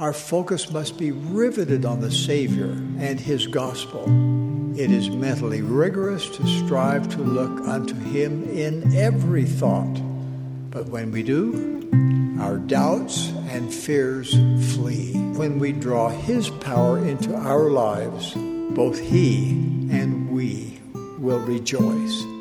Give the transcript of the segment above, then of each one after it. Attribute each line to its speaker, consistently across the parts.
Speaker 1: Our focus must be riveted on the Savior and His gospel. It is mentally rigorous to strive to look unto Him in every thought. But when we do, our doubts and fears flee. When we draw His power into our lives, both He and we will rejoice.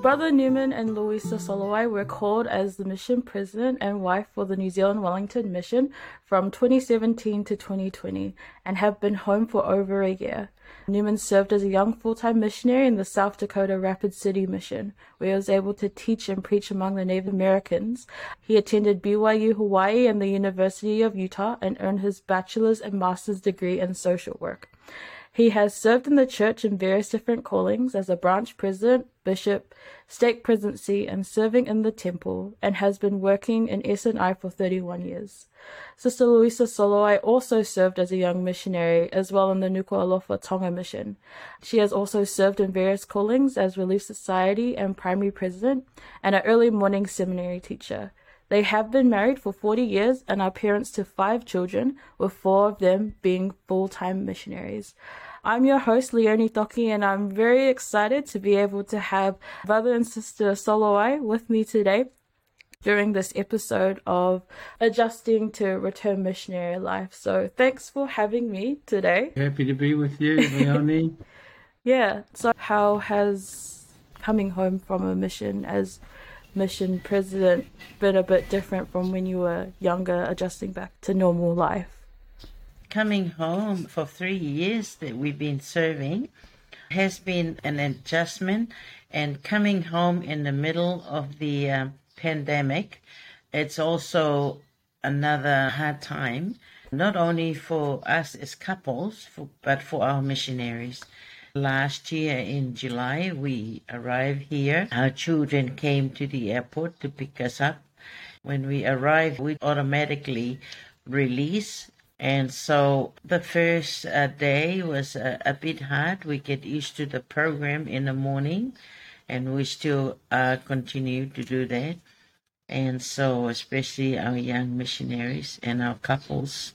Speaker 2: Brother Newman and Louisa Soloai were called as the mission president and wife for the New Zealand Wellington mission from 2017 to 2020 and have been home for over a year. Newman served as a young full-time missionary in the South Dakota Rapid City mission, where he was able to teach and preach among the Native Americans. He attended BYU Hawaii and the University of Utah and earned his bachelor's and master's degree in social work. He has served in the church in various different callings as a branch president, bishop, stake presidency, and serving in the temple, and has been working in S&I for 31 years. Sister Louisa Soloai also served as a young missionary as well in the Nuku'alofa Tonga mission. She has also served in various callings as Relief Society and primary president and an early morning seminary teacher. They have been married for 40 years and are parents to five children, with four of them being full time missionaries. I'm your host, Leonnie Toki, and I'm very excited to be able to have brother and sister Soloai with me today during this episode of Adjusting to Return Missionary Life. So thanks for having me today.
Speaker 3: Happy to be with you, Leonnie.
Speaker 2: yeah, so how has coming home from a mission as mission president been a bit different from when you were younger, adjusting back to normal life?
Speaker 4: Coming home for three years that we've been serving has been an adjustment, and coming home in the middle of the uh, pandemic, it's also another hard time, not only for us as couples, for, but for our missionaries. Last year in July, we arrived here. Our children came to the airport to pick us up. When we arrived, we automatically release. And so the first uh, day was uh, a bit hard. We get used to the program in the morning, and we still uh, continue to do that. And so, especially our young missionaries and our couples,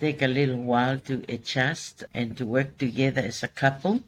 Speaker 4: take a little while to adjust and to work together as a couple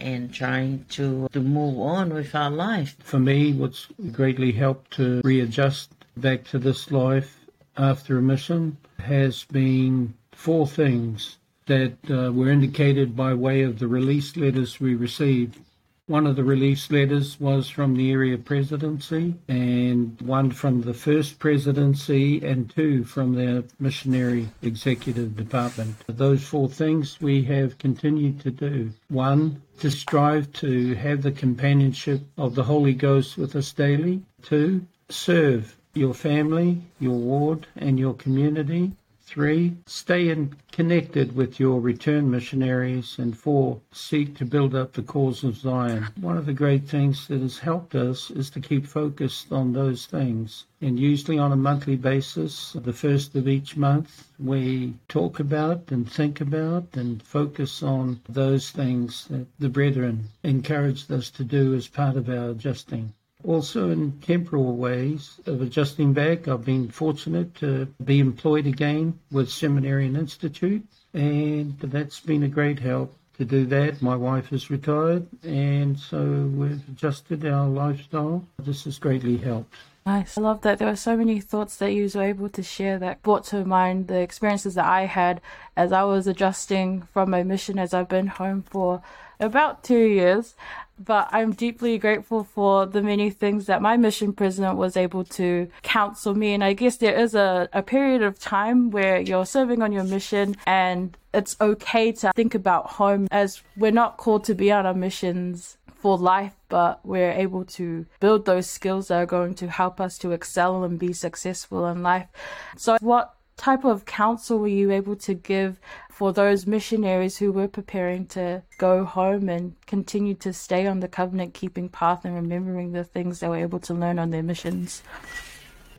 Speaker 4: and trying to, to move on with our life.
Speaker 3: For me, what's greatly helped to readjust back to this life after a mission has been four things that uh, were indicated by way of the release letters we received. One of the release letters was from the area presidency, and one from the first presidency, and two from the missionary executive department. Those four things we have continued to do. One, to strive to have the companionship of the Holy Ghost with us daily. Two, serve your family, your ward, and your community. Three, stay in, connected with your return missionaries. And four, seek to build up the cause of Zion. One of the great things that has helped us is to keep focused on those things. And usually on a monthly basis, the first of each month, we talk about and think about and focus on those things that the brethren encouraged us to do as part of our adjusting. Also, in temporal ways of adjusting back, I've been fortunate to be employed again with Seminary and Institute, and that's been a great help to do that. My wife is retired, and so we've adjusted our lifestyle. This has greatly helped.
Speaker 2: Nice. I love that there were so many thoughts that you were able to share that brought to mind the experiences that I had as I was adjusting from my mission as I've been home for about two years but I'm deeply grateful for the many things that my mission president was able to counsel me. And I guess there is a, a period of time where you're serving on your mission and it's okay to think about home as we're not called to be on our missions for life, but we're able to build those skills that are going to help us to excel and be successful in life. So what type of counsel were you able to give for those missionaries who were preparing to go home and continue to stay on the covenant keeping path and remembering the things they were able to learn on their missions?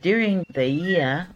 Speaker 4: During the year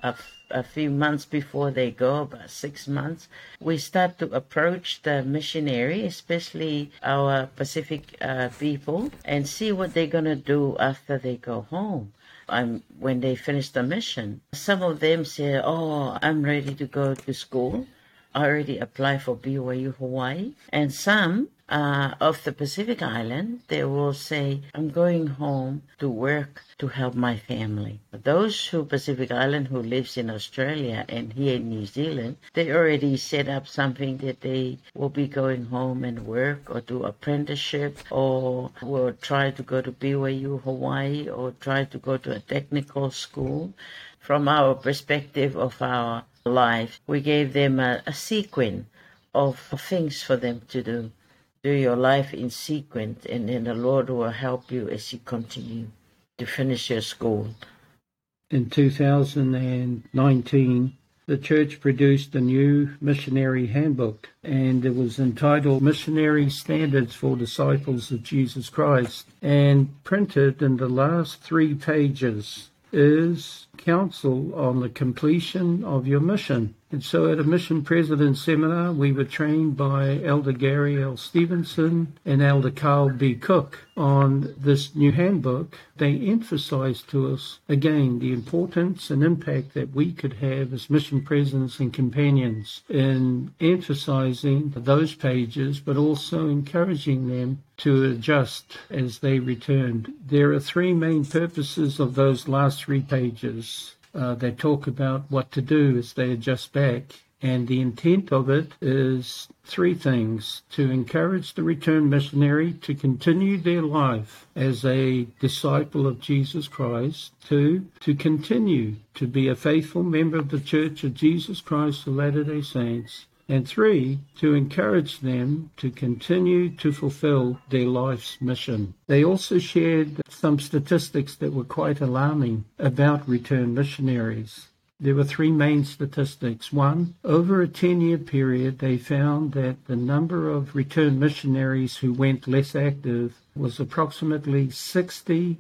Speaker 4: a few months before they go, about six months, we start to approach the missionary, especially our Pacific uh, people, and see what they're going to do after they go home. When they finish the mission, some of them say, Oh, I'm ready to go to school. I already applied for BYU Hawaii. And some uh, of the Pacific Island, they will say, I'm going home to work to help my family. Those who Pacific Island who lives in Australia and here in New Zealand, they already set up something that they will be going home and work or do apprenticeship or will try to go to BYU Hawaii or try to go to a technical school. From our perspective of our life, we gave them a, a sequence of things for them to do. Do your life in sequence, and then the Lord will help you as you continue to finish your school.
Speaker 3: In 2019, the church produced a new missionary handbook, and it was entitled Missionary Standards for Disciples of Jesus Christ. And printed in the last three pages is counsel on the completion of your mission. And so at a mission president seminar, we were trained by Elder Gary L. Stevenson and Elder Carl B. Cook on this new handbook. They emphasized to us again the importance and impact that we could have as mission presidents and companions in emphasizing those pages, but also encouraging them to adjust as they returned. There are three main purposes of those last three pages. Uh, they talk about what to do as they adjust back. And the intent of it is three things to encourage the returned missionary to continue their life as a disciple of Jesus Christ, two, to continue to be a faithful member of the Church of Jesus Christ of Latter day Saints, and three, to encourage them to continue to fulfill their life's mission. They also shared some statistics that were quite alarming about returned missionaries. There were three main statistics. One, over a 10 year period, they found that the number of returned missionaries who went less active was approximately 60%.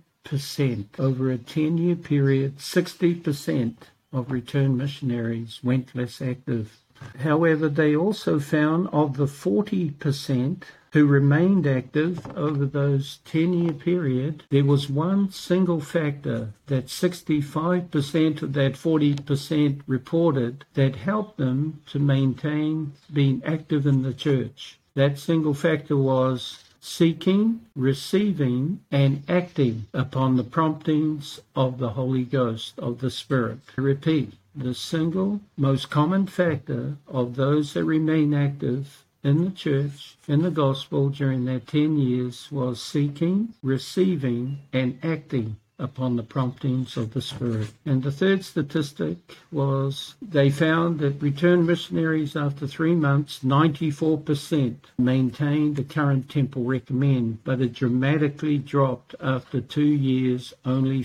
Speaker 3: Over a 10 year period, 60% of returned missionaries went less active. However, they also found of the 40% who remained active over those 10 year period, there was one single factor that 65% of that 40% reported that helped them to maintain being active in the church. That single factor was seeking, receiving, and acting upon the promptings of the Holy Ghost, of the Spirit. I repeat, the single most common factor of those that remain active in the church, in the gospel during that 10 years was seeking, receiving, and acting upon the promptings of the Spirit. And the third statistic was they found that returned missionaries after three months, 94% maintained the current temple recommend, but it dramatically dropped after two years, only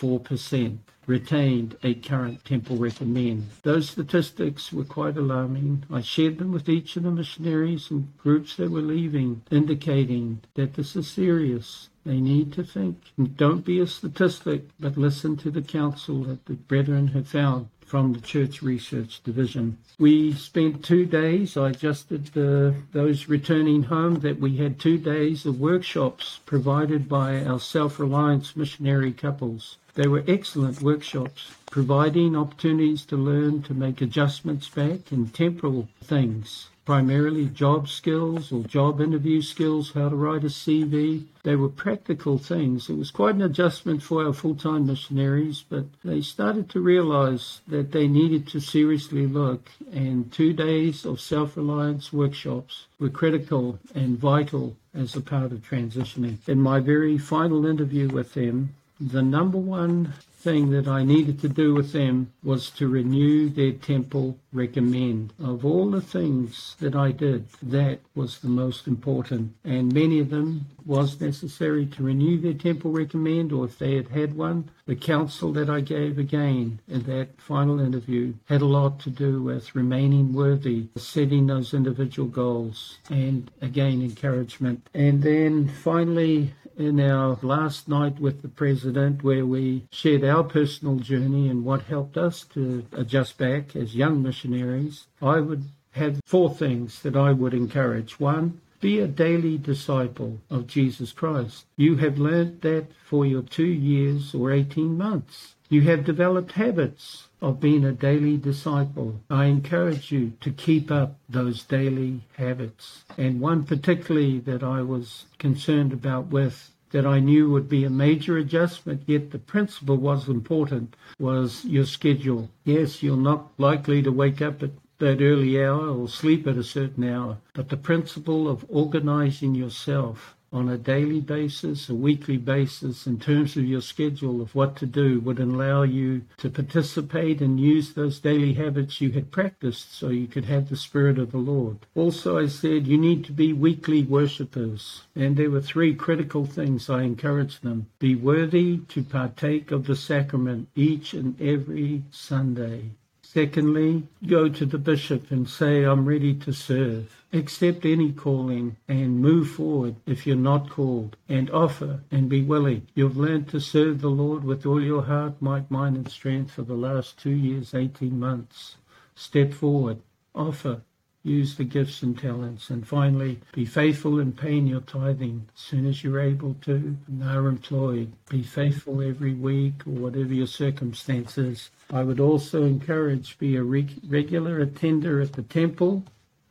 Speaker 3: 54% retained a current temple recommend. Those statistics were quite alarming. I shared them with each of the missionaries and groups that were leaving, indicating that this is serious. They need to think. Don't be a statistic, but listen to the counsel that the brethren have found from the Church Research Division. We spent two days, I adjusted the, those returning home, that we had two days of workshops provided by our self reliance missionary couples. They were excellent workshops, providing opportunities to learn to make adjustments back in temporal things, primarily job skills or job interview skills, how to write a CV. They were practical things. It was quite an adjustment for our full time missionaries, but they started to realize that they needed to seriously look, and two days of self reliance workshops were critical and vital as a part of transitioning. In my very final interview with them, the number one thing that I needed to do with them was to renew their temple recommend. Of all the things that I did, that was the most important. And many of them was necessary to renew their temple recommend, or if they had had one, the counsel that I gave again in that final interview had a lot to do with remaining worthy, setting those individual goals, and again, encouragement. And then finally, in our last night with the president where we shared our personal journey and what helped us to adjust back as young missionaries, I would have four things that I would encourage. One, Be a daily disciple of Jesus Christ. You have learnt that for your two years or 18 months. You have developed habits of being a daily disciple. I encourage you to keep up those daily habits. And one particularly that I was concerned about with that I knew would be a major adjustment, yet the principle was important, was your schedule. Yes, you're not likely to wake up at that early hour or sleep at a certain hour, but the principle of organizing yourself on a daily basis, a weekly basis, in terms of your schedule of what to do, would allow you to participate and use those daily habits you had practiced so you could have the Spirit of the Lord. Also, I said you need to be weekly worshippers. And there were three critical things I encouraged them. Be worthy to partake of the sacrament each and every Sunday. Secondly, go to the bishop and say, I'm ready to serve. Accept any calling and move forward if you're not called and offer and be willing. You've learned to serve the Lord with all your heart, might, mind, and strength for the last two years, 18 months. Step forward. Offer use the gifts and talents. And finally, be faithful in paying your tithing as soon as you're able to and are employed. Be faithful every week or whatever your circumstances. I would also encourage be a reg- regular attender at the temple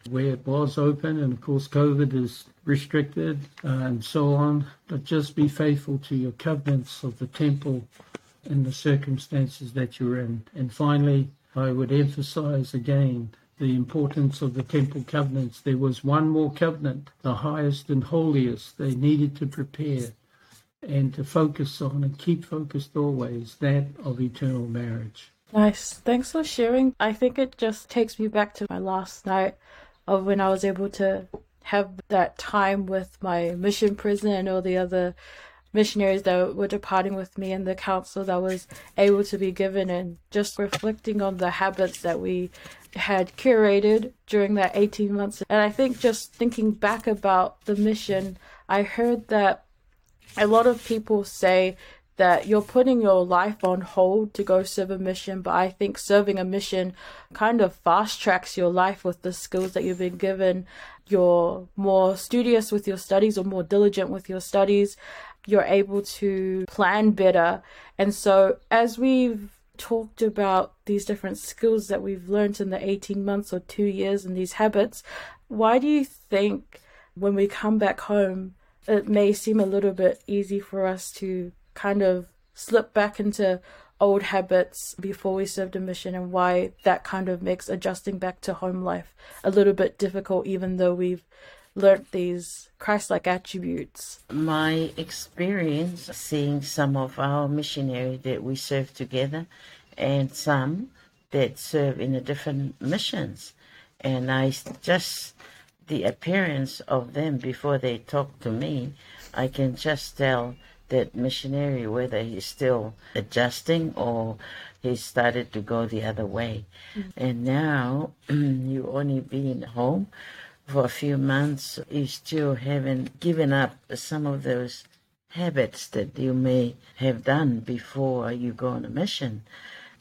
Speaker 3: where it was open and of course COVID is restricted and so on. But just be faithful to your covenants of the temple and the circumstances that you're in. And finally, I would emphasize again the importance of the temple covenants. There was one more covenant, the highest and holiest, they needed to prepare and to focus on and keep focused always that of eternal marriage.
Speaker 2: Nice. Thanks for sharing. I think it just takes me back to my last night of when I was able to have that time with my mission prison and all the other missionaries that were departing with me and the counsel that was able to be given and just reflecting on the habits that we had curated during that 18 months. And I think just thinking back about the mission, I heard that a lot of people say that you're putting your life on hold to go serve a mission, but I think serving a mission kind of fast tracks your life with the skills that you've been given. You're more studious with your studies or more diligent with your studies. You're able to plan better. And so as we've talked about these different skills that we've learned in the 18 months or two years and these habits, why do you think when we come back home, it may seem a little bit easy for us to kind of slip back into old habits before we served a mission and why that kind of makes adjusting back to home life a little bit difficult even though we've learnt these Christ-like attributes.
Speaker 4: My experience seeing some of our missionaries that we serve together and some that serve in the different missions. And I just, the appearance of them before they talk to me, I can just tell that missionary whether he's still adjusting or he started to go the other way. Mm-hmm. And now you only been home for a few months, you still haven't given up some of those habits that you may have done before you go on a mission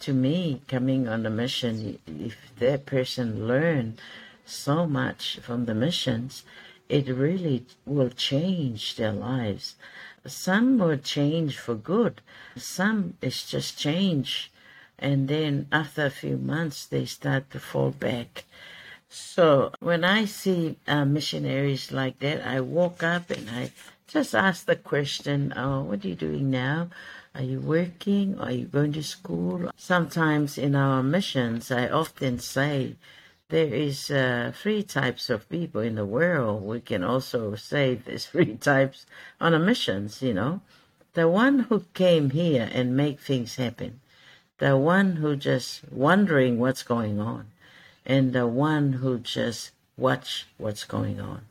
Speaker 4: to me, coming on a mission, if that person learn so much from the missions, it really will change their lives. Some will change for good. Some is just change. And then after a few months, they start to fall back. So when I see uh, missionaries like that, I walk up and I just ask the question, oh, what are you doing now? Are you working? Are you going to school? Sometimes in our missions, I often say there is uh, three types of people in the world. We can also say there's three types on a missions, you know. The one who came here and make things happen. The one who just wondering what's going on. And the one who just watch what's going on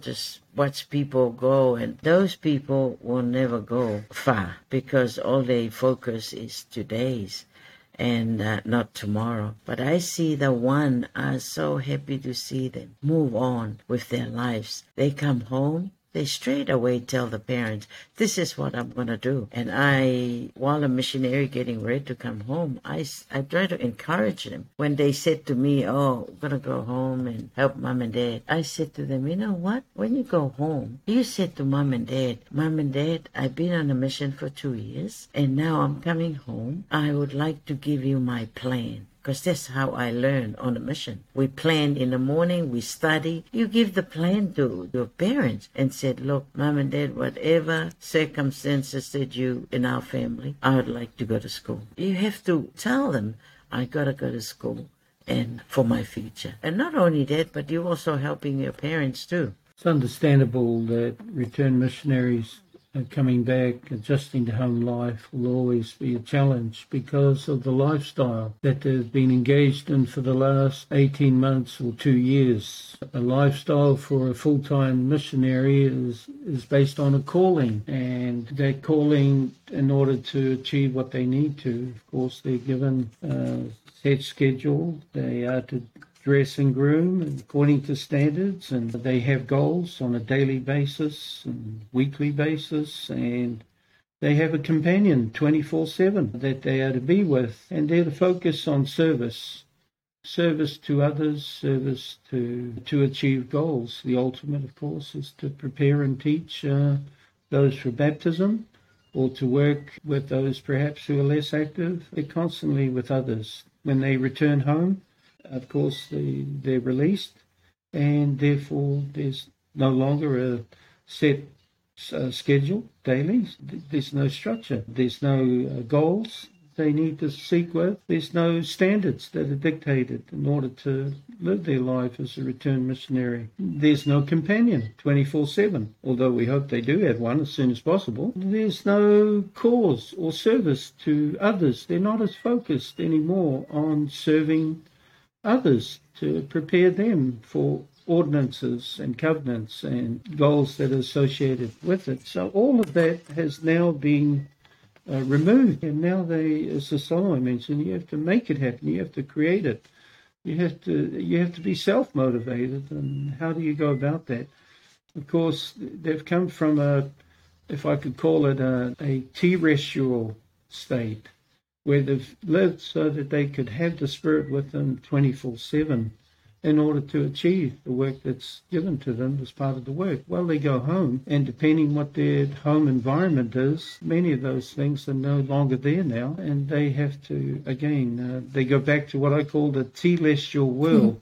Speaker 4: just watch people go, and those people will never go far because all they focus is today's and uh, not tomorrow. But I see the one, I'm so happy to see them move on with their lives. They come home, they straight away tell the parents, this is what I'm going to do. And I, while a missionary getting ready to come home, I, I try to encourage them. When they said to me, oh, I'm going to go home and help mom and dad, I said to them, you know what? When you go home, you said to mom and dad, mom and dad, I've been on a mission for two years and now I'm coming home. I would like to give you my plan because that's how I learned on a mission. We plan in the morning, we study. You give the plan to your parents and said, look, mom and dad, whatever circumstances that you in our family, I would like to go to school. You have to tell them, I gotta go to school and for my future. And not only that, but you're also helping your parents too.
Speaker 3: It's understandable that return missionaries coming back, adjusting to home life will always be a challenge because of the lifestyle that they've been engaged in for the last 18 months or two years. A lifestyle for a full-time missionary is, is based on a calling and that calling in order to achieve what they need to. Of course, they're given a set schedule. They are to dress and groom according to standards, and they have goals on a daily basis and weekly basis, and they have a companion 24 7 that they are to be with, and they're to focus on service. Service to others, service to to achieve goals. The ultimate, of course, is to prepare and teach uh, those for baptism, or to work with those perhaps who are less active. They're constantly with others. When they return home, of course, they, they're released, and therefore there's no longer a set uh, schedule daily. There's no structure. There's no uh, goals they need to seek with. There's no standards that are dictated in order to live their life as a returned missionary. There's no companion 24 7, although we hope they do have one as soon as possible. There's no cause or service to others. They're not as focused anymore on serving others to prepare them for ordinances and covenants and goals that are associated with it. So all of that has now been uh, removed, and now they, as the I mentioned, you have to make it happen. You have to create it. You have to you have to be self motivated, and how do you go about that? Of course, they've come from a, if I could call it a, a terrestrial state where they've lived so that they could have the Spirit with them 24 7 in order to achieve the work that's given to them as part of the work. Well, they go home, and depending what their home environment is, many of those things are no longer there now, and they have to, again, uh, they go back to what I call the telestial world. Mm.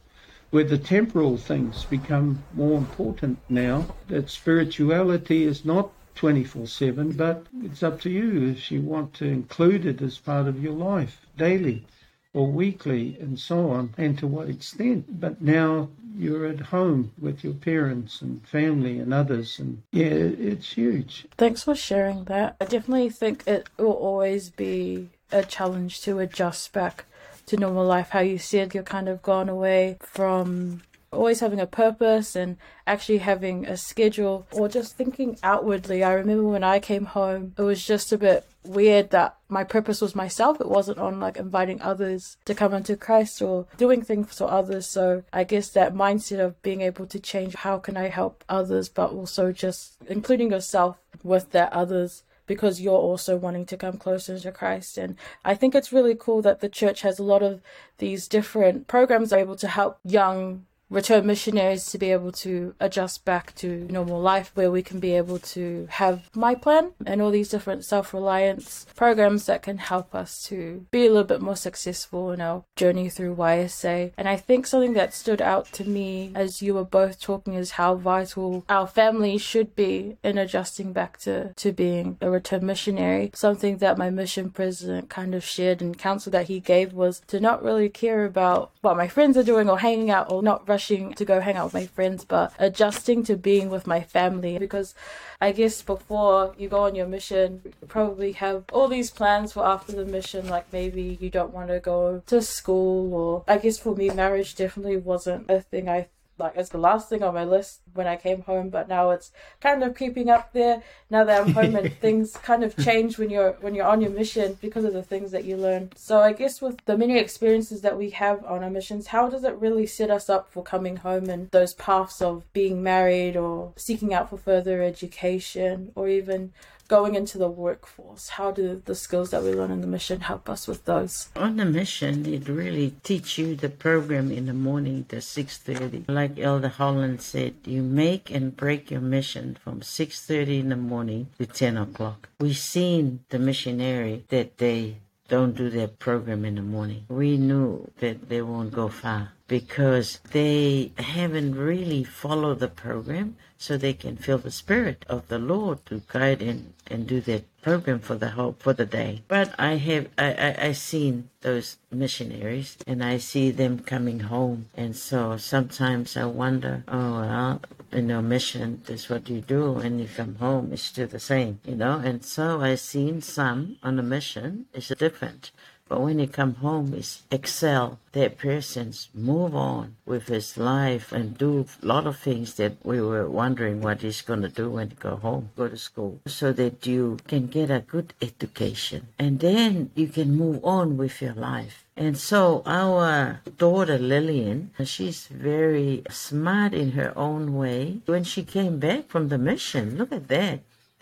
Speaker 3: Where the temporal things become more important now, that spirituality is not 24 7, but it's up to you if you want to include it as part of your life daily or weekly and so on, and to what extent. But now you're at home with your parents and family and others, and yeah, it's huge.
Speaker 2: Thanks for sharing that. I definitely think it will always be a challenge to adjust back to normal life. How you said you're kind of gone away from always having a purpose and actually having a schedule or just thinking outwardly. I remember when I came home, it was just a bit weird that my purpose was myself. It wasn't on like inviting others to come into Christ or doing things for others. So I guess that mindset of being able to change how can I help others, but also just including yourself with that others because you're also wanting to come closer to Christ. And I think it's really cool that the church has a lot of these different programs able to help young return missionaries to be able to adjust back to normal life where we can be able to have my plan and all these different self-reliance programs that can help us to be a little bit more successful in our journey through YSA. And I think something that stood out to me as you were both talking is how vital our family should be in adjusting back to, to being a return missionary. Something that my mission president kind of shared and counsel that he gave was to not really care about what my friends are doing or hanging out or not rushing to go hang out with my friends, but adjusting to being with my family. Because I guess before you go on your mission, you probably have all these plans for after the mission, like maybe you don't want to go to school, or I guess for me, marriage definitely wasn't a thing I like it's the last thing on my list when I came home, but now it's kind of creeping up there now that I'm home and things kind of change when you're when you're on your mission because of the things that you learn. So I guess with the many experiences that we have on our missions, how does it really set us up for coming home and those paths of being married or seeking out for further education or even going into the workforce? How do the skills that we learn in the mission help us with those?
Speaker 4: On the mission, it really teach you the program in the morning to 6.30. Like Elder Holland said, you make and break your mission from 6.30 in the morning to 10 o'clock. We've seen the missionary that they don't do their program in the morning. We knew that they won't go far because they haven't really followed the program so they can feel the spirit of the Lord to guide and, and do their program for the whole for the day. But I have I, I, I seen those missionaries and I see them coming home and so sometimes I wonder, oh well, you know, mission is what you do when you come home it's still the same, you know, and so I seen some on a mission is different. But when he come home, is excel that person's move on with his life and do a lot of things that we were wondering what he's going to do when he go home, go to school, so that you can get a good education. And then you can move on with your life. And so our daughter Lillian, she's very smart in her own way. When she came back from the mission, look at that.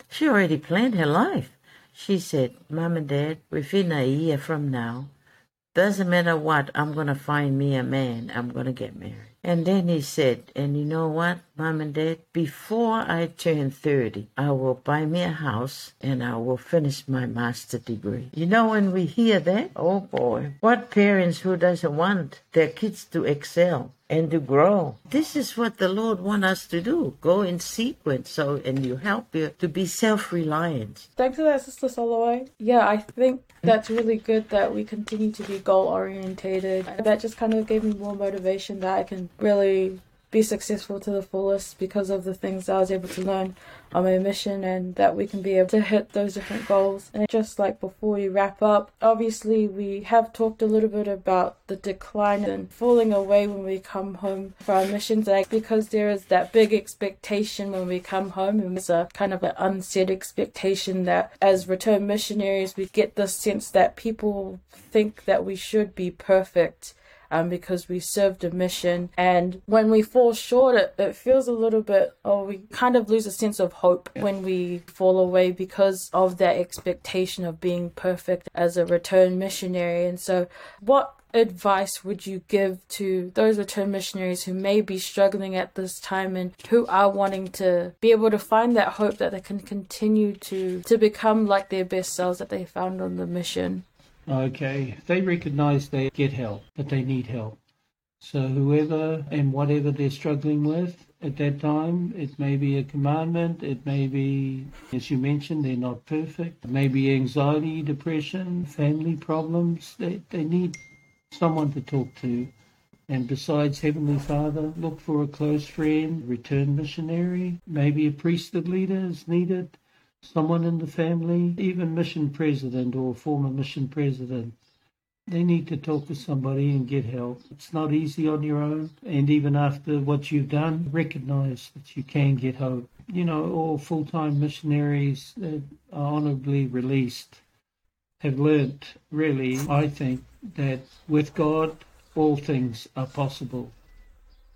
Speaker 4: She already planned her life. She said, Mom and Dad, within a year from now, doesn't matter what, I'm going to find me a man. I'm going to get married. And then he said, and you know what, Mom and Dad, before I turn 30, I will buy me a house and I will finish my master degree. You know, when we hear that, oh boy, what parents who doesn't want their kids to excel? and to grow. This is what the Lord wants us to do. Go in sequence so and you help you to be self reliant.
Speaker 2: Thanks for that, Sister Soloai. Yeah, I think that's really good that we continue to be goal orientated. That just kind of gave me more motivation that I can really be successful to the fullest because of the things I was able to learn on my mission and that we can be able to hit those different goals. And just like before we wrap up, obviously we have talked a little bit about the decline and falling away when we come home for our missions, like because there is that big expectation when we come home and it's a kind of an unsaid expectation that as return missionaries we get the sense that people think that we should be perfect um, because we served a mission. And when we fall short, it, it feels a little bit, or oh, we kind of lose a sense of hope when we fall away because of that expectation of being perfect as a return missionary. And so, what advice would you give to those return missionaries who may be struggling at this time and who are wanting to be able to find that hope that they can continue to to become like their best selves that they found on the mission?
Speaker 3: Okay, they recognize they get help, that they need help. So whoever and whatever they're struggling with at that time, it may be a commandment, it may be, as you mentioned, they're not perfect, it may be anxiety, depression, family problems. They, they need someone to talk to. And besides Heavenly Father, look for a close friend, return missionary, maybe a priesthood leader is needed someone in the family, even mission president or former mission president, they need to talk to somebody and get help. It's not easy on your own. And even after what you've done, recognize that you can get help. You know, all full time missionaries that are honorably released have learnt, really, I think, that with God, all things are possible.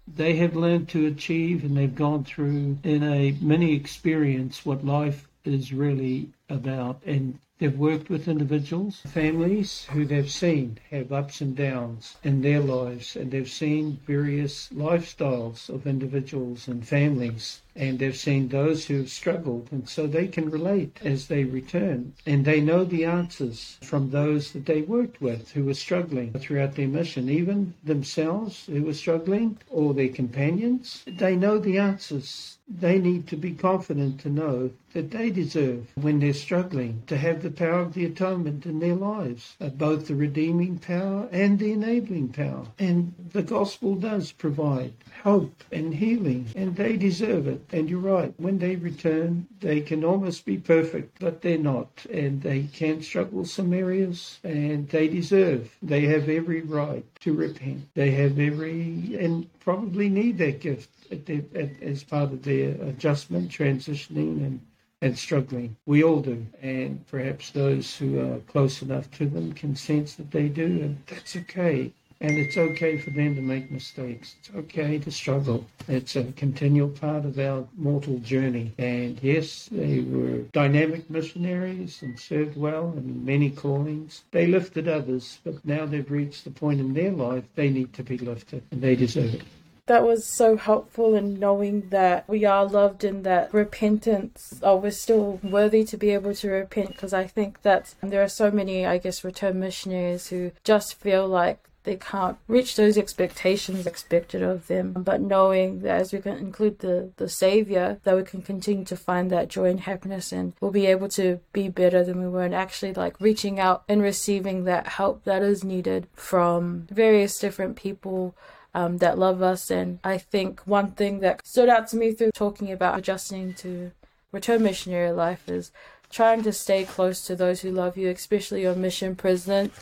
Speaker 3: They have learned to achieve and they've gone through in a mini experience what life is really about. And they've worked with individuals, families who they've seen have ups and downs in their lives, and they've seen various lifestyles of individuals and families and they've seen those who've struggled, and so they can relate as they return. And they know the answers from those that they worked with who were struggling throughout their mission, even themselves who were struggling or their companions. They know the answers. They need to be confident to know that they deserve, when they're struggling to have the power of the atonement in their lives, uh, both the redeeming power and the enabling power. And the gospel does provide hope and healing, and they deserve it. And you're right, when they return, they can almost be perfect, but they're not, and they can struggle some areas, and they deserve, they have every right to repent. They have every, and probably need that gift at their, at, as part of their adjustment, transitioning, and and struggling. We all do. And perhaps those who are close enough to them can sense that they do, and that's okay. And it's okay for them to make mistakes. It's okay to struggle. It's a continual part of our mortal journey. And yes, they were dynamic missionaries and served well in many callings. They lifted others, but now they've reached the point in their life they need to be lifted, and they deserve it
Speaker 2: that was so helpful in knowing that we are loved and that repentance, oh, we're still worthy to be able to repent. Because I think that there are so many, I guess, return missionaries who just feel like they can't reach those expectations expected of them. But knowing that as we can include the, the Savior, that we can continue to find that joy and happiness and we'll be able to be better than we were and actually like reaching out and receiving that help that is needed from various different people um, that love us. And I think one thing that stood out to me through talking about adjusting to return missionary life is trying to stay close to those who love you, especially your mission president.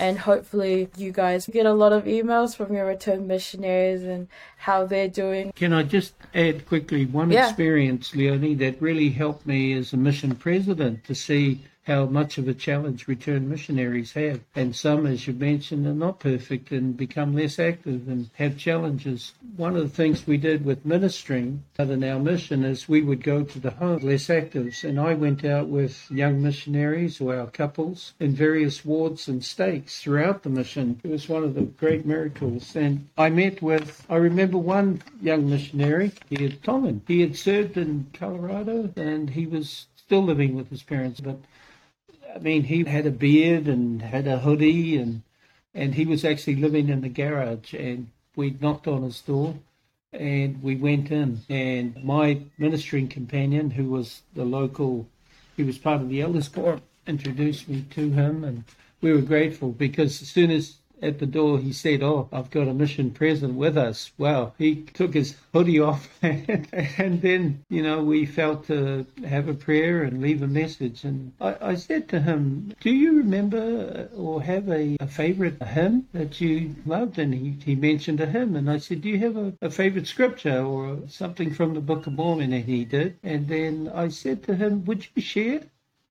Speaker 2: And hopefully, you guys get a lot of emails from your return missionaries and how they're doing.
Speaker 3: Can I just add quickly one yeah. experience, Leonnie, that really helped me as a mission president to see how much of a challenge returned missionaries have. And some, as you mentioned, are not perfect and become less active and have challenges. One of the things we did with ministering in our mission is we would go to the home less actives. And I went out with young missionaries or our couples in various wards and stakes throughout the mission. It was one of the great miracles. And I met with, I remember one young missionary, he had Tongan. He had served in Colorado and he was still living with his parents, but I mean, he had a beard and had a hoodie, and and he was actually living in the garage. And we knocked on his door, and we went in. And my ministering companion, who was the local, he was part of the elders corps, introduced me to him, and we were grateful because as soon as at the door, he said, Oh, I've got a mission present with us. Well, he took his hoodie off, and, and then, you know, we felt to have a prayer and leave a message. And I, I said to him, Do you remember or have a, a favorite hymn that you loved? And he, he mentioned a hymn. And I said, Do you have a, a favorite scripture or something from the Book of Mormon? And he did. And then I said to him, Would you share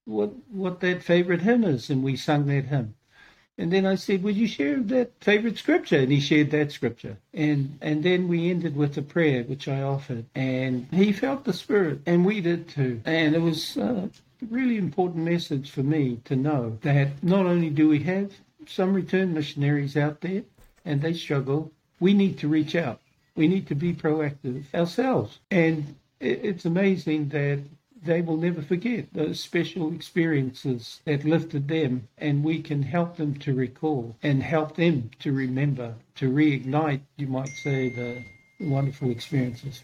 Speaker 3: what, what that favorite hymn is? And we sung that hymn. And then I said, Would you share that favorite scripture? And he shared that scripture. And and then we ended with a prayer which I offered. And he felt the spirit, and we did too. And it was a really important message for me to know that not only do we have some return missionaries out there and they struggle, we need to reach out. We need to be proactive ourselves. And it's amazing that they will never forget those special experiences that lifted them, and we can help them to recall and help them to remember, to reignite, you might say, the wonderful experiences.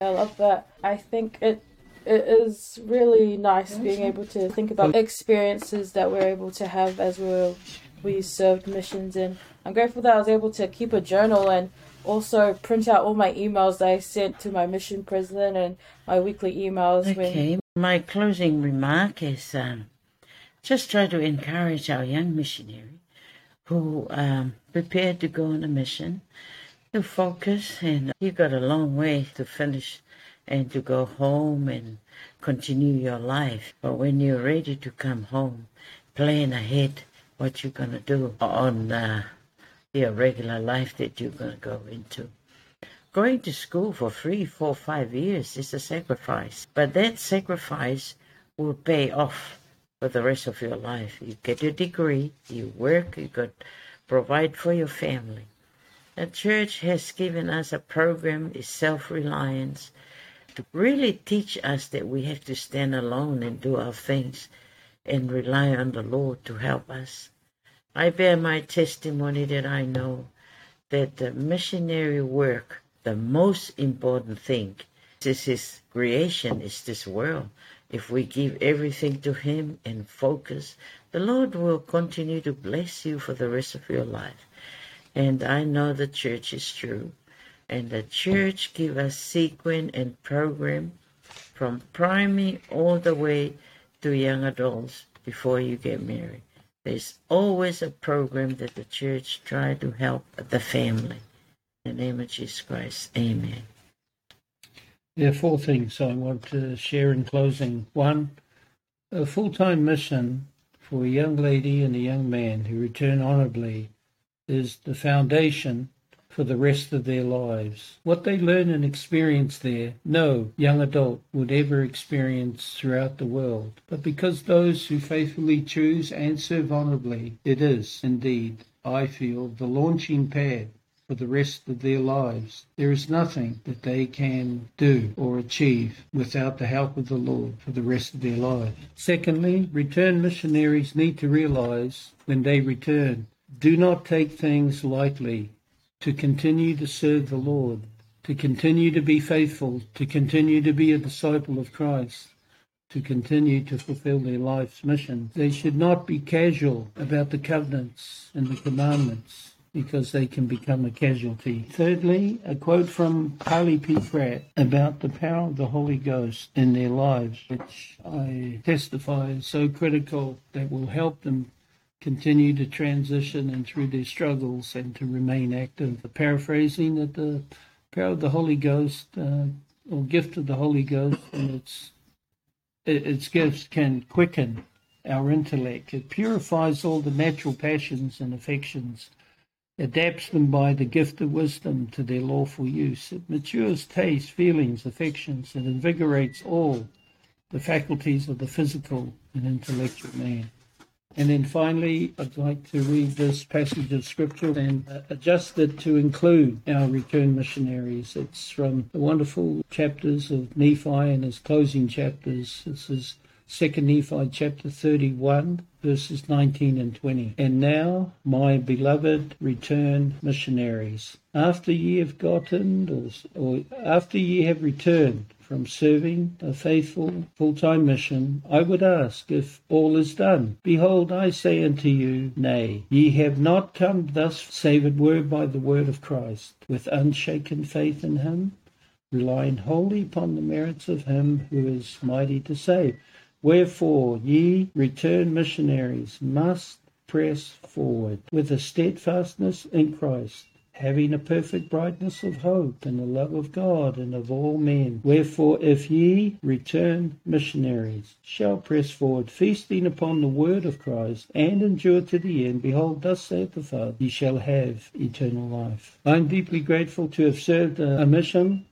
Speaker 2: I love that. I think it it is really nice being able to think about experiences that we're able to have as we we served missions and I'm grateful that I was able to keep a journal and also print out all my emails that I sent to my mission president and my weekly emails.
Speaker 4: Okay, when... my closing remark is um, just try to encourage our young missionary who um, prepared to go on a mission to focus, and you've got a long way to finish and to go home and continue your life. But when you're ready to come home, plan ahead what you're gonna do on. Uh, the irregular life that you're going to go into. Going to school for three, four, five years is a sacrifice, but that sacrifice will pay off for the rest of your life. You get a degree, you work, you got provide for your family. The church has given us a program, is self-reliance, to really teach us that we have to stand alone and do our things and rely on the Lord to help us. I bear my testimony that I know that the missionary work, the most important thing, is his creation, is this world. if we give everything to Him and focus, the Lord will continue to bless you for the rest of your life. And I know the church is true. And the church give us sequence and program from primary all the way to young adults before you get married. There's always a program that the church try to help the family. In the name of Jesus Christ, amen.
Speaker 3: There are four things I want to share in closing. One, a full time mission for a young lady and a young man who return honorably is the foundation for the rest of their lives. What they learn and experience there, no young adult would ever experience throughout the world. But because those who faithfully choose and serve honorably, it is, indeed, I feel, the launching pad for the rest of their lives. There is nothing that they can do or achieve without the help of the Lord for the rest of their lives. Secondly, return missionaries need to realize when they return, do not take things lightly to continue to serve the Lord, to continue to be faithful, to continue to be a disciple of Christ, to continue to fulfill their life's mission. They should not be casual about the covenants and the commandments because they can become a casualty. Thirdly, a quote from Parley P. Pratt about the power of the Holy Ghost in their lives, which I testify is so critical that will help them continue to transition and through their struggles and to remain active. The Paraphrasing that the power of the Holy Ghost uh, or gift of the Holy Ghost and its its gifts can quicken our intellect. It purifies all the natural passions and affections, adapts them by the gift of wisdom to their lawful use. It matures taste, feelings, affections, and invigorates all the faculties of the physical and intellectual man. And then finally, I'd like to read this passage of scripture and uh, adjust it to include our return missionaries. It's from the wonderful chapters of Nephi and his closing chapters. This is 2 Nephi chapter 31, verses 19 and 20. And now, my beloved return missionaries, after ye have gotten, or, or after ye have returned from serving a faithful full-time mission, I would ask if all is done. Behold, I say unto you, Nay, ye have not come thus save it were by the word of Christ, with unshaken faith in him, relying wholly upon the merits of him who is mighty to save. Wherefore ye return missionaries must press forward with a steadfastness in Christ having a perfect brightness of hope and the love of God and of all men. Wherefore, if ye return missionaries, shall press forward, feasting upon the word of Christ, and endure to the end, behold, thus saith the Father, ye shall have eternal life. I am deeply grateful to have served a, a mission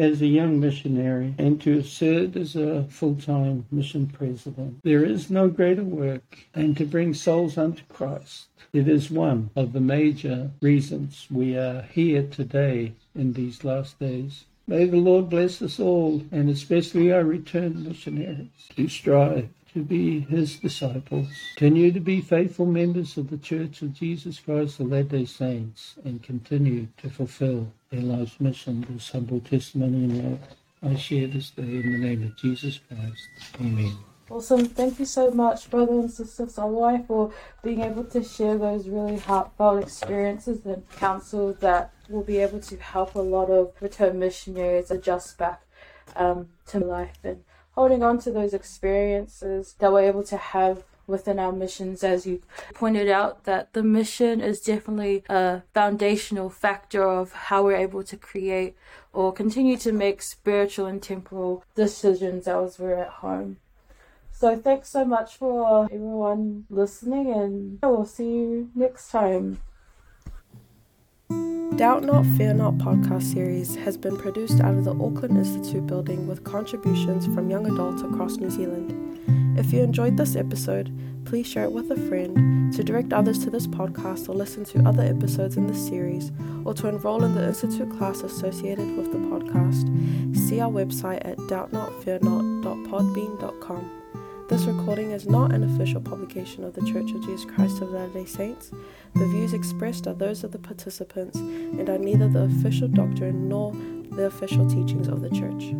Speaker 3: as a young missionary and to have served as a full-time mission president. There is no greater work than to bring souls unto Christ. It is one of the major reasons we are here today in these last days. May the Lord bless us all, and especially our returned missionaries, to strive to be his disciples, continue to be faithful members of the Church of Jesus Christ of Latter-day Saints, and continue to fulfill their life's mission. This humble testimony and I share this day in the name of Jesus Christ. Amen.
Speaker 2: Awesome. Thank you so much, brother and sister Soloai, for being able to share those really heartfelt experiences and counsel that will be able to help a lot of return missionaries adjust back um, to life and holding on to those experiences that we're able to have within our missions as you pointed out that the mission is definitely a foundational factor of how we're able to create or continue to make spiritual and temporal decisions as we're at home so thanks so much for everyone listening, and we'll see you next time.
Speaker 5: Doubt Not, Fear Not podcast series has been produced out of the Auckland Institute building with contributions from young adults across New Zealand. If you enjoyed this episode, please share it with a friend, to direct others to this podcast or listen to other episodes in this series, or to enroll in the Institute class associated with the podcast. See our website at doubtnotfearnot.podbean.com. This recording is not an official publication of the Church of Jesus Christ of Latter day Saints. The views expressed are those of the participants and are neither the official doctrine nor the official teachings of the Church.